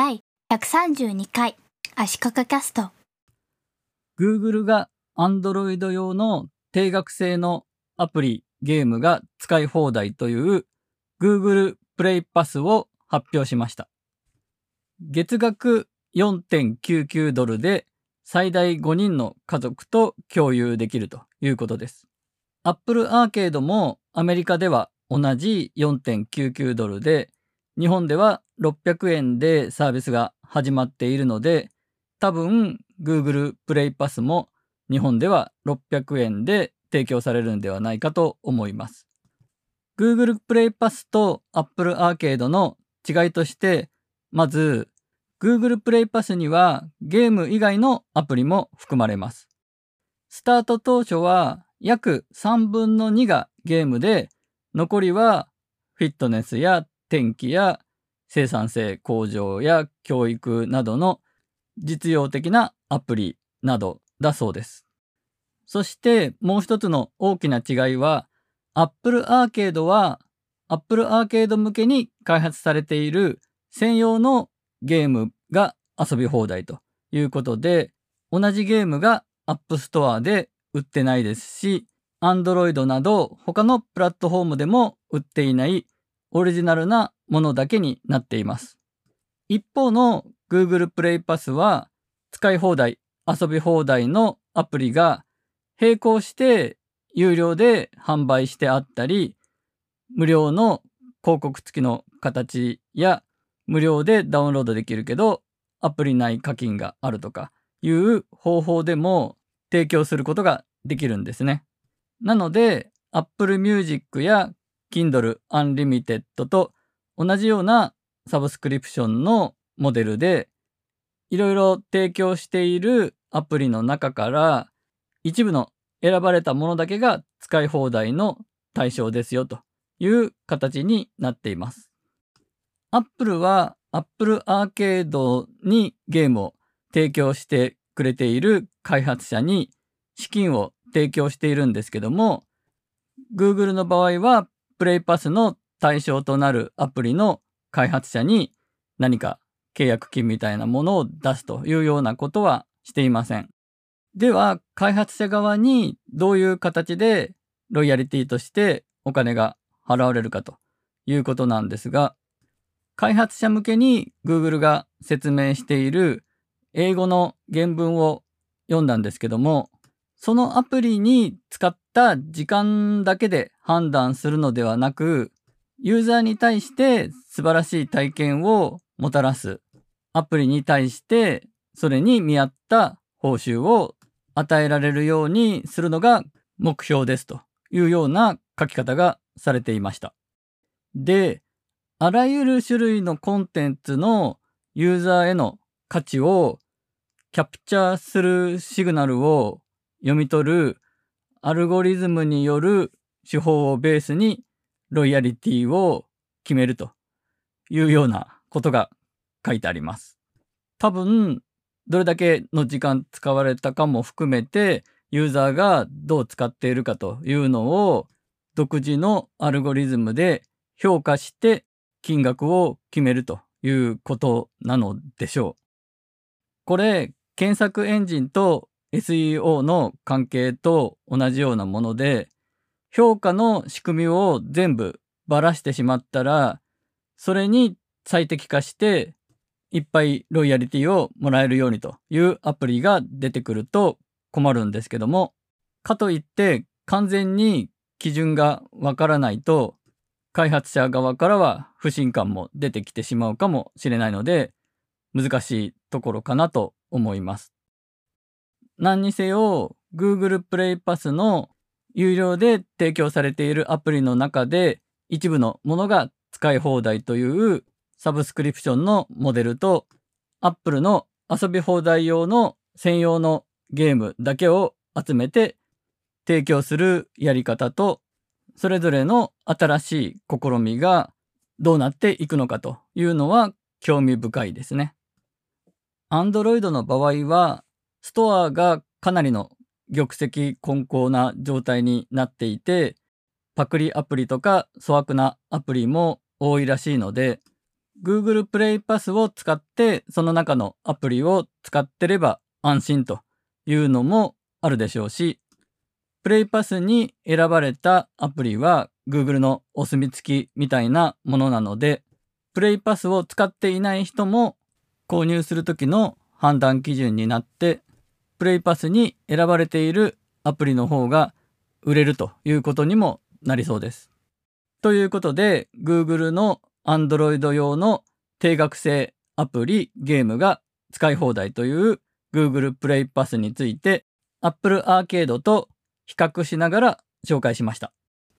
第132回足利キャスト Google が Android 用の定額制のアプリ、ゲームが使い放題という Google Play Pass を発表しました。月額4.99ドルで最大5人の家族と共有できるということです。Apple Arcade もアメリカでは同じ4.99ドルで日本では600円でサービスが始まっているので多分 Google プレイパスも日本では600円で提供されるんではないかと思います。Google プレイパスと Apple アーケードの違いとしてまず Google プレイパスにはゲーム以外のアプリも含まれます。スタート当初は約3分の2がゲームで残りはフィットネスや天気や生産性向上や教育などの実用的なアプリなどだそうです。そしてもう一つの大きな違いは Apple アーケードは Apple アーケード向けに開発されている専用のゲームが遊び放題ということで同じゲームが App Store で売ってないですし Android など他のプラットフォームでも売っていないオリジナルなものだけになっています。一方の Google Play Pass は使い放題、遊び放題のアプリが並行して有料で販売してあったり、無料の広告付きの形や無料でダウンロードできるけどアプリ内課金があるとかいう方法でも提供することができるんですね。なので Apple Music や Kindle Unlimited と同じようなサブスクリプションのモデルでいろいろ提供しているアプリの中から一部の選ばれたものだけが使い放題の対象ですよという形になっています。Apple は Apple アーケードにゲームを提供してくれている開発者に資金を提供しているんですけども Google の場合はプレイパスの対象となるアプリの開発者に何か契約金みたいなものを出すというようなことはしていません。では開発者側にどういう形でロイヤリティとしてお金が払われるかということなんですが開発者向けに Google が説明している英語の原文を読んだんですけどもそのアプリに使った時間だけで判断するのではなくユーザーに対して素晴らしい体験をもたらすアプリに対してそれに見合った報酬を与えられるようにするのが目標ですというような書き方がされていました。で、あらゆる種類のコンテンツのユーザーへの価値をキャプチャーするシグナルを読み取るアルゴリズムによる手法をベースにロイヤリティを決めるというようなことが書いてあります。多分どれだけの時間使われたかも含めてユーザーがどう使っているかというのを独自のアルゴリズムで評価して金額を決めるということなのでしょう。これ検索エンジンと SEO の関係と同じようなもので評価の仕組みを全部ばらしてしまったらそれに最適化していっぱいロイヤリティをもらえるようにというアプリが出てくると困るんですけどもかといって完全に基準がわからないと開発者側からは不信感も出てきてしまうかもしれないので難しいところかなと思います。何にせよ Google プレイパスの有料で提供されているアプリの中で一部のものが使い放題というサブスクリプションのモデルと Apple の遊び放題用の専用のゲームだけを集めて提供するやり方とそれぞれの新しい試みがどうなっていくのかというのは興味深いですね。Android の場合はストアがかなりの玉石混交な状態になっていてパクリアプリとか粗悪なアプリも多いらしいので Google プレイパスを使ってその中のアプリを使ってれば安心というのもあるでしょうし、プレイパスに選ばれたアプリは Google のお墨付きみたいなものなので、プレイパスを使っていない人も購入するときの判断基準になって、プレイパスに選ばれているアプリの方が売れるということにもなりそうです。ということで、Google の Android 用の定額制アプリゲームが使い放題という Google プレイパスについて Apple Arcade と比較しながら紹介しました。